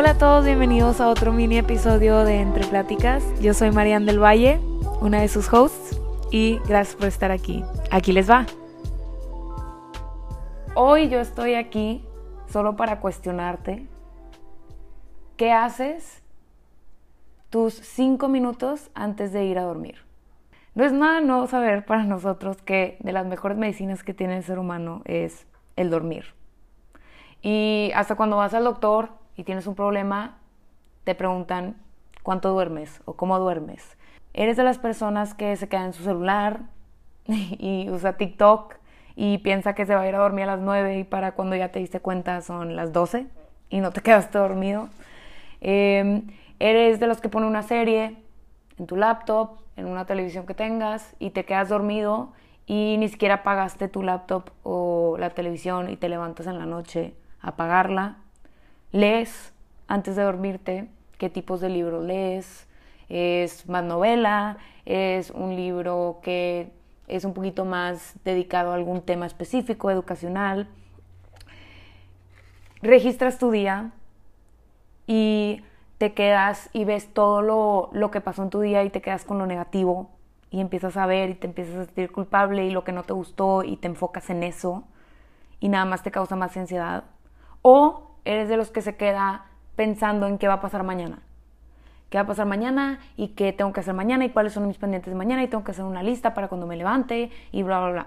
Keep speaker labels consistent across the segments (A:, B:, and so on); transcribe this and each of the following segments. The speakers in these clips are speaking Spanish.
A: Hola a todos, bienvenidos a otro mini episodio de Entre Pláticas. Yo soy Marian del Valle, una de sus hosts, y gracias por estar aquí. Aquí les va. Hoy yo estoy aquí solo para cuestionarte qué haces tus cinco minutos antes de ir a dormir. No es nada nuevo saber para nosotros que de las mejores medicinas que tiene el ser humano es el dormir. Y hasta cuando vas al doctor y tienes un problema, te preguntan cuánto duermes o cómo duermes. Eres de las personas que se queda en su celular y usa TikTok y piensa que se va a ir a dormir a las 9 y para cuando ya te diste cuenta son las 12 y no te quedaste dormido. Em, eres de los que pone una serie en tu laptop, en una televisión que tengas y te quedas dormido y ni siquiera apagaste tu laptop o la televisión y te levantas en la noche a apagarla. Lees antes de dormirte, qué tipos de libros lees. Es más novela, es un libro que es un poquito más dedicado a algún tema específico, educacional. Registras tu día y te quedas y ves todo lo, lo, que pasó en tu día y te quedas con lo negativo y empiezas a ver y te empiezas a sentir culpable y lo que no te gustó y te enfocas en eso y nada más te causa más ansiedad. O eres de los que se queda pensando en qué va a pasar mañana. ¿Qué va a pasar mañana? ¿Y qué tengo que hacer mañana? ¿Y cuáles son mis pendientes de mañana? Y tengo que hacer una lista para cuando me levante y bla, bla, bla.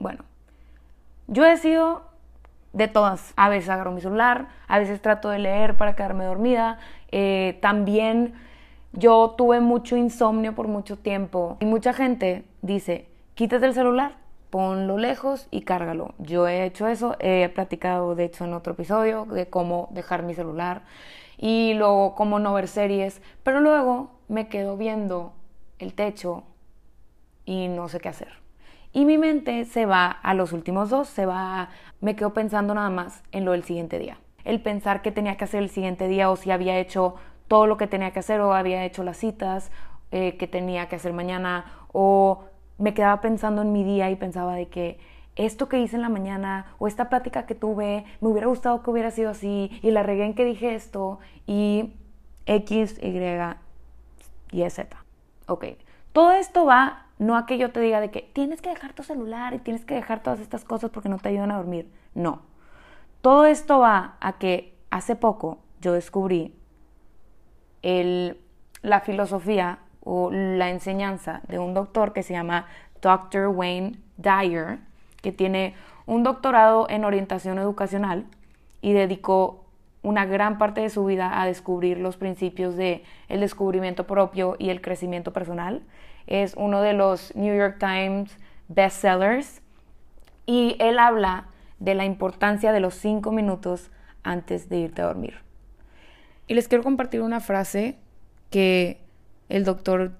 A: Bueno, yo he sido de todas. A veces agarro mi celular, a veces trato de leer para quedarme dormida. Eh, también yo tuve mucho insomnio por mucho tiempo y mucha gente dice, quítate el celular, ponlo lejos y cárgalo. Yo he hecho eso, he platicado de hecho en otro episodio de cómo dejar mi celular y luego cómo no ver series, pero luego me quedo viendo el techo y no sé qué hacer. Y mi mente se va a los últimos dos, se va, me quedo pensando nada más en lo del siguiente día. El pensar qué tenía que hacer el siguiente día o si había hecho todo lo que tenía que hacer o había hecho las citas eh, que tenía que hacer mañana o me quedaba pensando en mi día y pensaba de que esto que hice en la mañana o esta plática que tuve, me hubiera gustado que hubiera sido así y la regué en que dije esto y X, Y y Z. Ok, todo esto va no a que yo te diga de que tienes que dejar tu celular y tienes que dejar todas estas cosas porque no te ayudan a dormir. No. Todo esto va a que hace poco yo descubrí el, la filosofía o la enseñanza de un doctor que se llama Dr. Wayne Dyer, que tiene un doctorado en orientación educacional y dedicó una gran parte de su vida a descubrir los principios de el descubrimiento propio y el crecimiento personal. Es uno de los New York Times bestsellers y él habla de la importancia de los cinco minutos antes de irte a dormir. Y les quiero compartir una frase que el doctor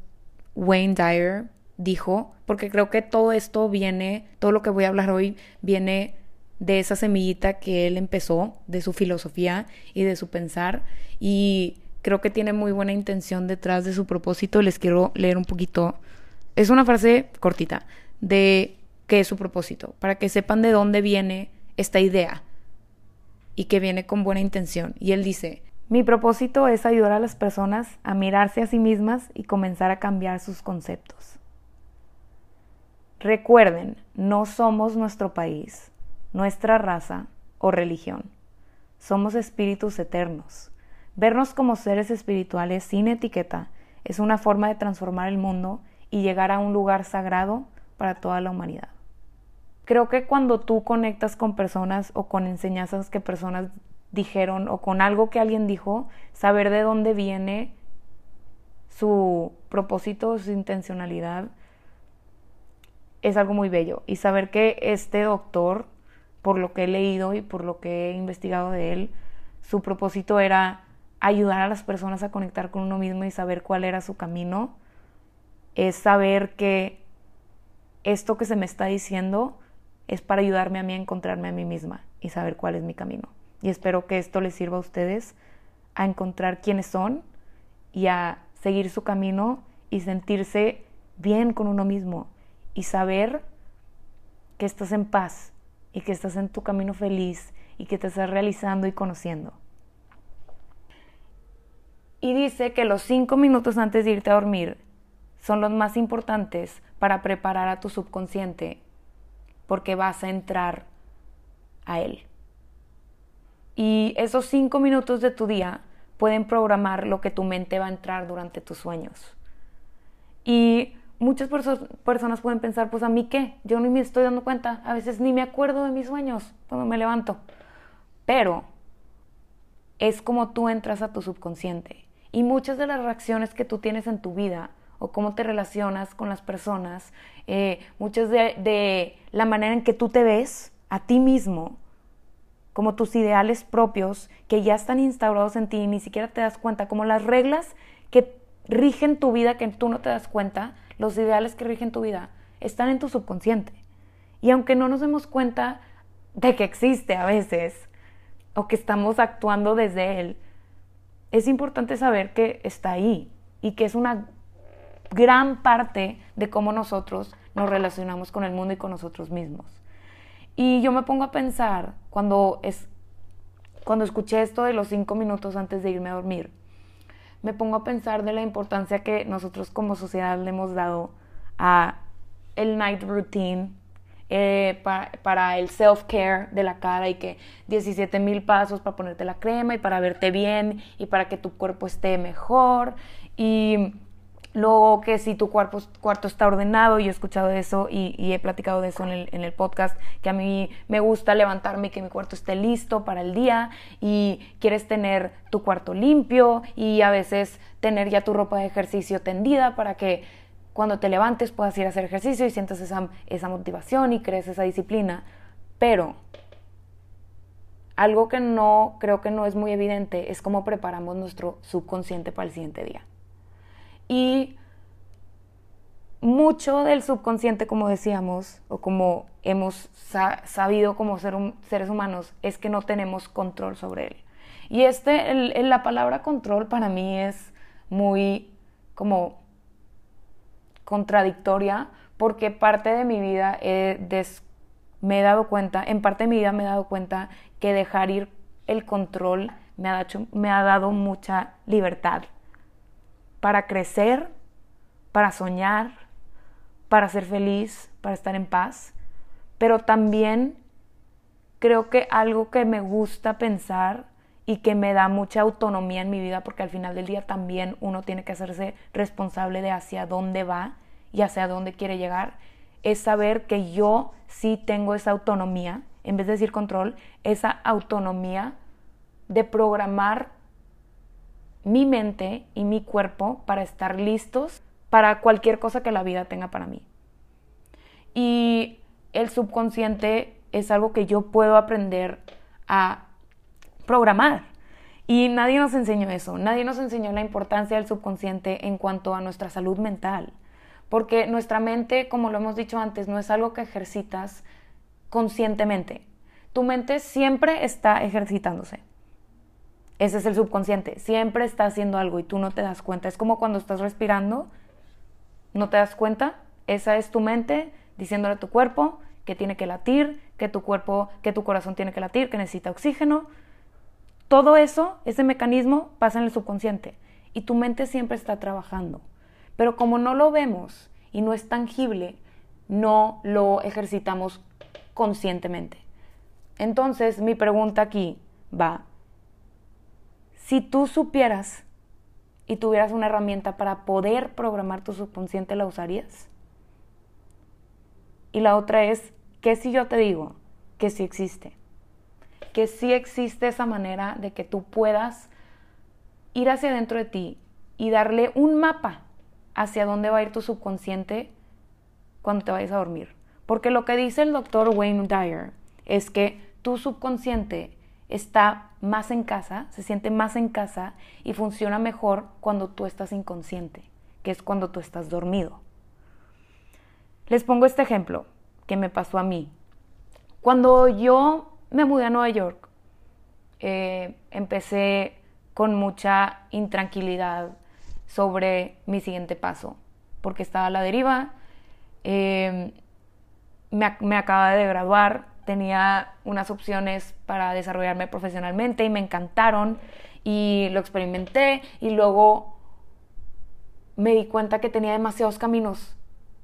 A: Wayne Dyer dijo, porque creo que todo esto viene, todo lo que voy a hablar hoy viene de esa semillita que él empezó, de su filosofía y de su pensar, y creo que tiene muy buena intención detrás de su propósito. Les quiero leer un poquito, es una frase cortita, de qué es su propósito, para que sepan de dónde viene esta idea y que viene con buena intención. Y él dice, mi propósito es ayudar a las personas a mirarse a sí mismas y comenzar a cambiar sus conceptos. Recuerden, no somos nuestro país, nuestra raza o religión. Somos espíritus eternos. Vernos como seres espirituales sin etiqueta es una forma de transformar el mundo y llegar a un lugar sagrado para toda la humanidad. Creo que cuando tú conectas con personas o con enseñanzas que personas dijeron o con algo que alguien dijo, saber de dónde viene su propósito, su intencionalidad, es algo muy bello. Y saber que este doctor, por lo que he leído y por lo que he investigado de él, su propósito era ayudar a las personas a conectar con uno mismo y saber cuál era su camino, es saber que esto que se me está diciendo es para ayudarme a mí a encontrarme a mí misma y saber cuál es mi camino. Y espero que esto les sirva a ustedes a encontrar quiénes son y a seguir su camino y sentirse bien con uno mismo y saber que estás en paz y que estás en tu camino feliz y que te estás realizando y conociendo. Y dice que los cinco minutos antes de irte a dormir son los más importantes para preparar a tu subconsciente porque vas a entrar a él. Y esos cinco minutos de tu día pueden programar lo que tu mente va a entrar durante tus sueños. Y muchas personas pueden pensar, pues a mí qué, yo ni me estoy dando cuenta, a veces ni me acuerdo de mis sueños cuando me levanto. Pero es como tú entras a tu subconsciente. Y muchas de las reacciones que tú tienes en tu vida o cómo te relacionas con las personas, eh, muchas de la manera en que tú te ves a ti mismo, como tus ideales propios que ya están instaurados en ti y ni siquiera te das cuenta, como las reglas que rigen tu vida que tú no te das cuenta, los ideales que rigen tu vida están en tu subconsciente. Y aunque no nos demos cuenta de que existe a veces o que estamos actuando desde él, es importante saber que está ahí y que es una gran parte de cómo nosotros nos relacionamos con el mundo y con nosotros mismos. Y yo me pongo a pensar cuando, es, cuando escuché esto de los cinco minutos antes de irme a dormir, me pongo a pensar de la importancia que nosotros como sociedad le hemos dado a el night routine, eh, para, el self-care de la cara y que 17 mil pasos para ponerte la crema y para verte bien y para que tu cuerpo esté mejor. Y luego que si tu cuarto, está ordenado, y he escuchado eso y, he platicado de eso en el, en el, podcast, que a mí me gusta levantarme y que mi cuarto esté listo para el día y quieres tener tu cuarto limpio y a veces tener ya tu ropa de ejercicio tendida para que cuando te levantes puedas ir a hacer ejercicio y sientas esa, esa motivación y crees esa disciplina. Pero algo que no creo que no es muy evidente es cómo preparamos nuestro subconsciente para el siguiente día. Y mucho del subconsciente, como decíamos, o como hemos sabido como ser seres humanos, es que no tenemos control sobre él. Y este, la palabra control para mí es muy como contradictoria porque parte de mi vida me he dado cuenta, en parte de mi vida me he dado cuenta que dejar ir el control me ha, me ha dado mucha libertad para crecer, para soñar, para ser feliz, para estar en paz, pero también creo que algo que me gusta pensar y que me da mucha autonomía en mi vida, porque al final del día también uno tiene que hacerse responsable de hacia dónde va y hacia dónde quiere llegar, es saber que yo sí tengo esa autonomía, en vez de decir control, esa autonomía de programar mi mente y mi cuerpo para estar listos para cualquier cosa que la vida tenga para mí. Y el subconsciente es algo que yo puedo aprender a programar. Y nadie nos enseñó eso, nadie nos enseñó la importancia del subconsciente en cuanto a nuestra salud mental. Porque nuestra mente, como lo hemos dicho antes, no es algo que ejercitas conscientemente. Tu mente siempre está ejercitándose. Ese es el subconsciente. Siempre está haciendo algo y tú no te das cuenta. Es como cuando estás respirando, no te das cuenta. Esa es tu mente diciéndole a tu cuerpo que tiene que latir, que tu cuerpo, que tu corazón tiene que latir, que necesita oxígeno. Todo eso, ese mecanismo pasa en el subconsciente y tu mente siempre está trabajando. Pero como no lo vemos y no es tangible, no lo ejercitamos conscientemente. Entonces, mi pregunta aquí va, si tú supieras y tuvieras una herramienta para poder programar tu subconsciente, ¿la usarías? Y la otra es, ¿qué si yo te digo que sí existe? Que sí existe esa manera de que tú puedas ir hacia dentro de ti y darle un mapa hacia dónde va a ir tu subconsciente cuando te vayas a dormir. Porque lo que dice el doctor Wayne Dyer es que tu subconsciente está más en casa, se siente más en casa y funciona mejor cuando tú estás inconsciente, que es cuando tú estás dormido. Les pongo este ejemplo que me pasó a mí. Cuando yo me mudé a Nueva York, eh, empecé con mucha intranquilidad sobre mi siguiente paso, porque estaba a la deriva, eh, me, me acaba de graduar, tenía unas opciones para desarrollarme profesionalmente y me encantaron y lo experimenté y luego me di cuenta que tenía demasiados caminos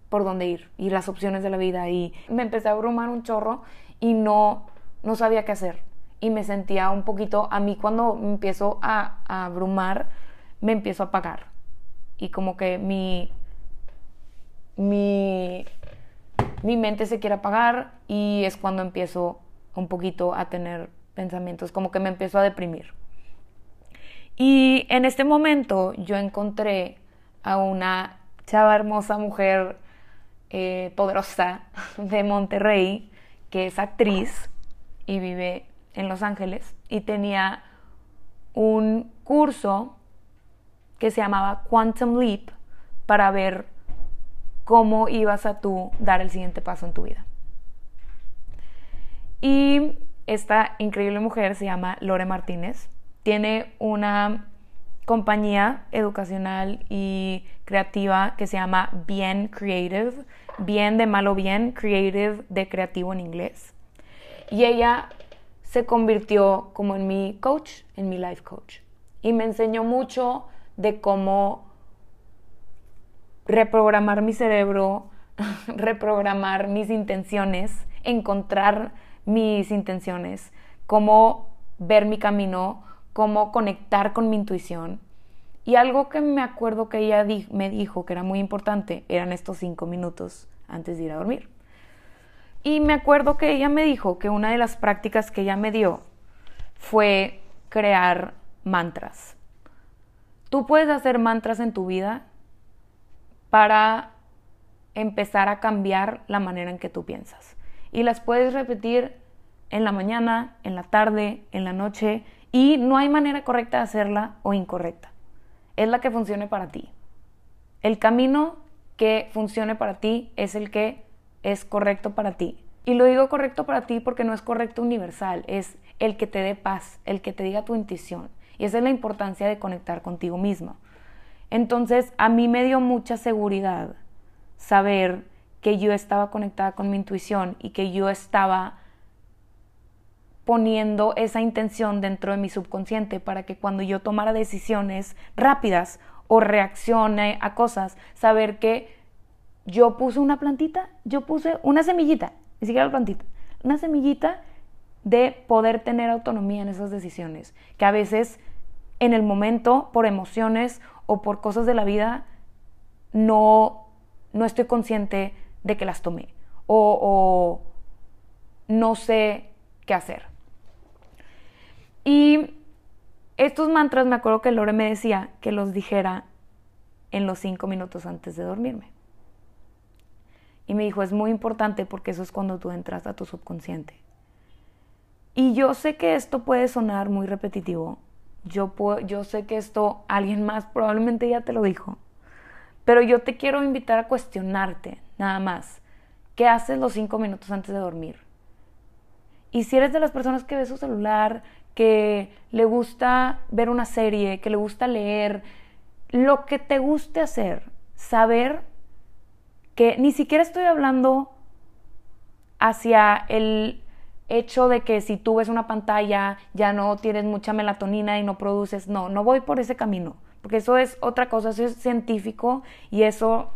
A: por donde ir y las opciones de la vida y me empecé a abrumar un chorro y no, no sabía qué hacer y me sentía un poquito, a mí cuando me empiezo a, a abrumar, me empiezo a apagar y como que mi, mi, mi mente se quiere apagar y es cuando empiezo un poquito a tener pensamientos, como que me empiezo a deprimir. Y en este momento yo encontré a una chava hermosa mujer eh, poderosa de Monterrey, que es actriz y vive en Los Ángeles, y tenía un curso que se llamaba Quantum Leap para ver cómo ibas a tú dar el siguiente paso en tu vida. Y esta increíble mujer se llama Lore Martínez. Tiene una compañía educacional y creativa que se llama Bien Creative, bien de malo bien, creative de creativo en inglés. Y ella se convirtió como en mi coach, en mi life coach. Y me enseñó mucho de cómo reprogramar mi cerebro, reprogramar mis intenciones, encontrar mis intenciones, cómo ver mi camino, cómo conectar con mi intuición. Y algo que me acuerdo que ella me dijo que era muy importante eran estos cinco minutos antes de ir a dormir. Y me acuerdo que ella me dijo que una de las prácticas que ella me dio fue crear mantras. Tú puedes hacer mantras en tu vida para empezar a cambiar la manera en que tú piensas. Y las puedes repetir en la mañana, en la tarde, en la noche, y no hay manera correcta de hacerla o incorrecta. Es la que funcione para ti. El camino que funcione para ti es el que es correcto para ti. Y lo digo correcto para ti porque no es correcto universal, es el que te dé paz, el que te diga tu intuición. Y esa es la importancia de conectar contigo mismo. Entonces, a mí me dio mucha seguridad saber que yo estaba conectada con mi intuición y que yo estaba poniendo esa intención dentro de mi subconsciente para que cuando yo tomara decisiones rápidas o reaccione a cosas, saber que yo puse una plantita, yo puse una semillita, ni siquiera la plantita, una semillita de poder tener autonomía en esas decisiones, que a veces en el momento, por emociones o por cosas de la vida, no, no estoy consciente de que las tomé o, o no sé qué hacer. Y estos mantras me acuerdo que Lore me decía que los dijera en los cinco minutos antes de dormirme. Y me dijo, es muy importante porque eso es cuando tú entras a tu subconsciente. Y yo sé que esto puede sonar muy repetitivo, yo, puedo, yo sé que esto alguien más probablemente ya te lo dijo, pero yo te quiero invitar a cuestionarte, nada más. ¿Qué haces los cinco minutos antes de dormir? Y si eres de las personas que ve su celular, que le gusta ver una serie, que le gusta leer, lo que te guste hacer, saber que ni siquiera estoy hablando hacia el hecho de que si tú ves una pantalla ya no tienes mucha melatonina y no produces, no, no voy por ese camino, porque eso es otra cosa, eso es científico y eso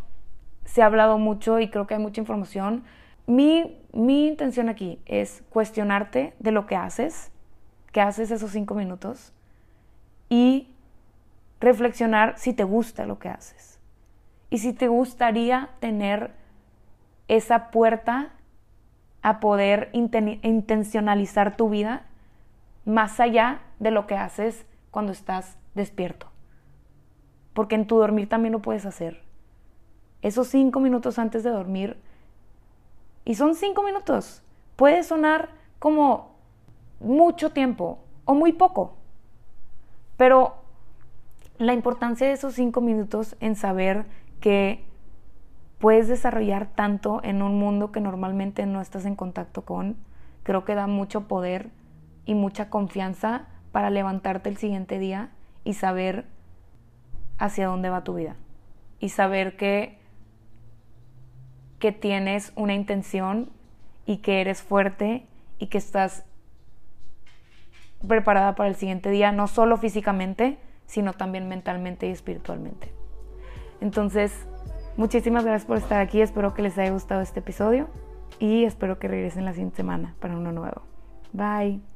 A: se ha hablado mucho y creo que hay mucha información. Mi, mi intención aquí es cuestionarte de lo que haces, que haces esos cinco minutos y reflexionar si te gusta lo que haces y si te gustaría tener esa puerta a poder intencionalizar tu vida más allá de lo que haces cuando estás despierto. Porque en tu dormir también lo puedes hacer. Esos cinco minutos antes de dormir, y son cinco minutos, puede sonar como mucho tiempo o muy poco, pero la importancia de esos cinco minutos en saber que puedes desarrollar tanto en un mundo que normalmente no estás en contacto con. Creo que da mucho poder y mucha confianza para levantarte el siguiente día y saber hacia dónde va tu vida. Y saber que, que tienes una intención y que eres fuerte y que estás preparada para el siguiente día, no solo físicamente, sino también mentalmente y espiritualmente. Entonces, muchísimas gracias por estar aquí, espero que les haya gustado este episodio y espero que regresen la siguiente semana para uno nuevo. Bye.